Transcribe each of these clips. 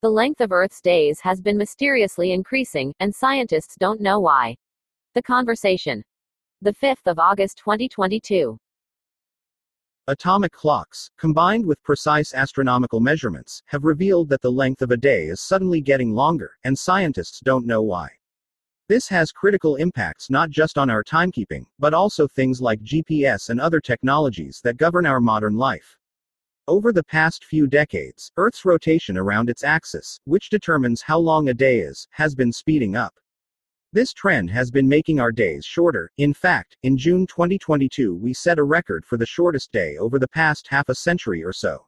The length of Earth's days has been mysteriously increasing, and scientists don't know why. The conversation. The 5th of August 2022. Atomic clocks, combined with precise astronomical measurements, have revealed that the length of a day is suddenly getting longer, and scientists don't know why. This has critical impacts not just on our timekeeping, but also things like GPS and other technologies that govern our modern life. Over the past few decades, Earth's rotation around its axis, which determines how long a day is, has been speeding up. This trend has been making our days shorter. In fact, in June 2022, we set a record for the shortest day over the past half a century or so.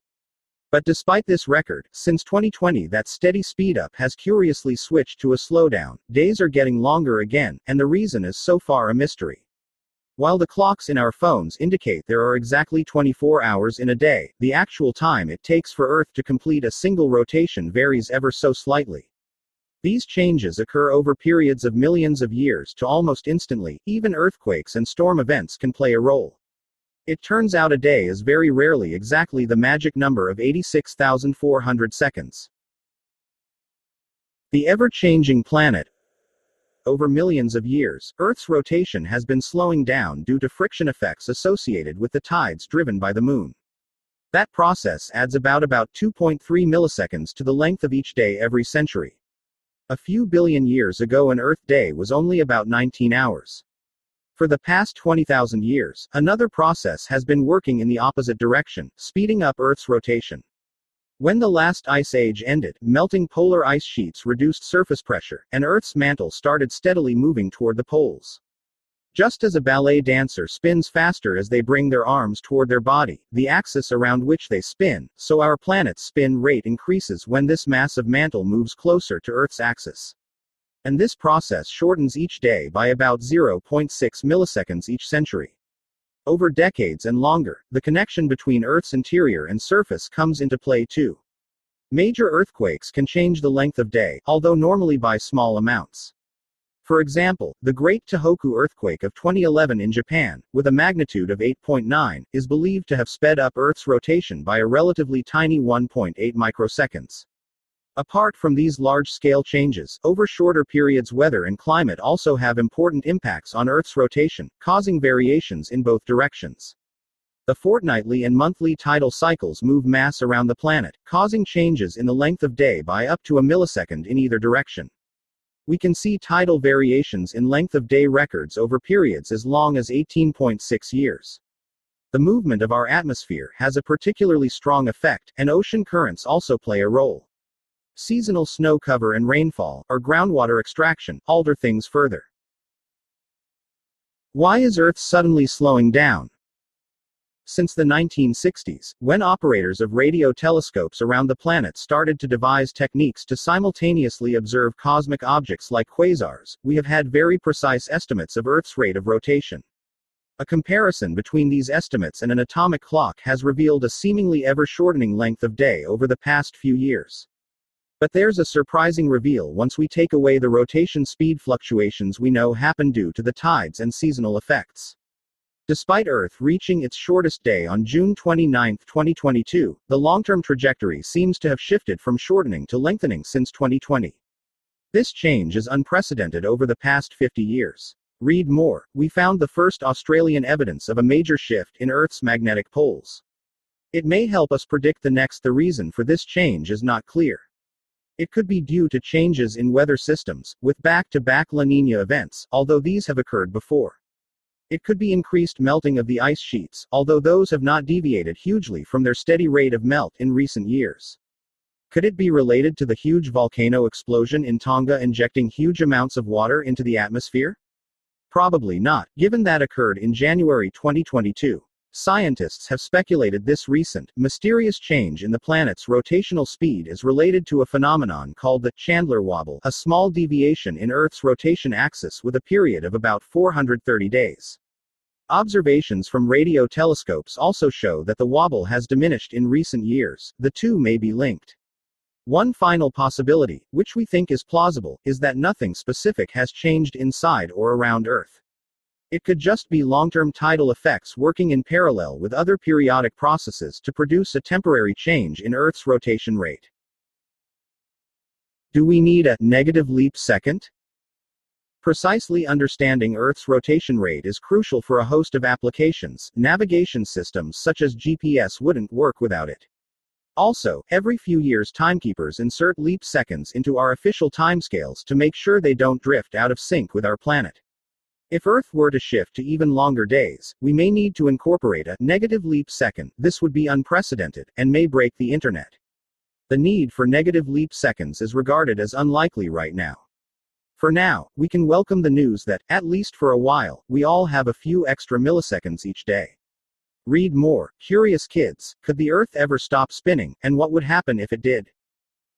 But despite this record, since 2020, that steady speed up has curiously switched to a slowdown. Days are getting longer again, and the reason is so far a mystery. While the clocks in our phones indicate there are exactly 24 hours in a day, the actual time it takes for Earth to complete a single rotation varies ever so slightly. These changes occur over periods of millions of years to almost instantly, even earthquakes and storm events can play a role. It turns out a day is very rarely exactly the magic number of 86,400 seconds. The ever changing planet, over millions of years, Earth's rotation has been slowing down due to friction effects associated with the tides driven by the moon. That process adds about about 2.3 milliseconds to the length of each day every century. A few billion years ago an Earth day was only about 19 hours. For the past 20,000 years, another process has been working in the opposite direction, speeding up Earth's rotation. When the last ice age ended, melting polar ice sheets reduced surface pressure, and Earth's mantle started steadily moving toward the poles. Just as a ballet dancer spins faster as they bring their arms toward their body, the axis around which they spin, so our planet's spin rate increases when this massive mantle moves closer to Earth's axis. And this process shortens each day by about 0.6 milliseconds each century. Over decades and longer, the connection between Earth's interior and surface comes into play too. Major earthquakes can change the length of day, although normally by small amounts. For example, the Great Tohoku earthquake of 2011 in Japan, with a magnitude of 8.9, is believed to have sped up Earth's rotation by a relatively tiny 1.8 microseconds. Apart from these large scale changes, over shorter periods, weather and climate also have important impacts on Earth's rotation, causing variations in both directions. The fortnightly and monthly tidal cycles move mass around the planet, causing changes in the length of day by up to a millisecond in either direction. We can see tidal variations in length of day records over periods as long as 18.6 years. The movement of our atmosphere has a particularly strong effect, and ocean currents also play a role. Seasonal snow cover and rainfall, or groundwater extraction, alter things further. Why is Earth suddenly slowing down? Since the 1960s, when operators of radio telescopes around the planet started to devise techniques to simultaneously observe cosmic objects like quasars, we have had very precise estimates of Earth's rate of rotation. A comparison between these estimates and an atomic clock has revealed a seemingly ever shortening length of day over the past few years. But there's a surprising reveal once we take away the rotation speed fluctuations we know happen due to the tides and seasonal effects. Despite Earth reaching its shortest day on June 29, 2022, the long term trajectory seems to have shifted from shortening to lengthening since 2020. This change is unprecedented over the past 50 years. Read more. We found the first Australian evidence of a major shift in Earth's magnetic poles. It may help us predict the next. The reason for this change is not clear. It could be due to changes in weather systems, with back to back La Nina events, although these have occurred before. It could be increased melting of the ice sheets, although those have not deviated hugely from their steady rate of melt in recent years. Could it be related to the huge volcano explosion in Tonga injecting huge amounts of water into the atmosphere? Probably not, given that occurred in January 2022. Scientists have speculated this recent, mysterious change in the planet's rotational speed is related to a phenomenon called the Chandler wobble, a small deviation in Earth's rotation axis with a period of about 430 days. Observations from radio telescopes also show that the wobble has diminished in recent years, the two may be linked. One final possibility, which we think is plausible, is that nothing specific has changed inside or around Earth. It could just be long-term tidal effects working in parallel with other periodic processes to produce a temporary change in Earth's rotation rate. Do we need a negative leap second? Precisely understanding Earth's rotation rate is crucial for a host of applications. Navigation systems such as GPS wouldn't work without it. Also, every few years, timekeepers insert leap seconds into our official timescales to make sure they don't drift out of sync with our planet. If Earth were to shift to even longer days, we may need to incorporate a negative leap second. This would be unprecedented and may break the internet. The need for negative leap seconds is regarded as unlikely right now. For now, we can welcome the news that, at least for a while, we all have a few extra milliseconds each day. Read more, Curious Kids Could the Earth ever stop spinning, and what would happen if it did?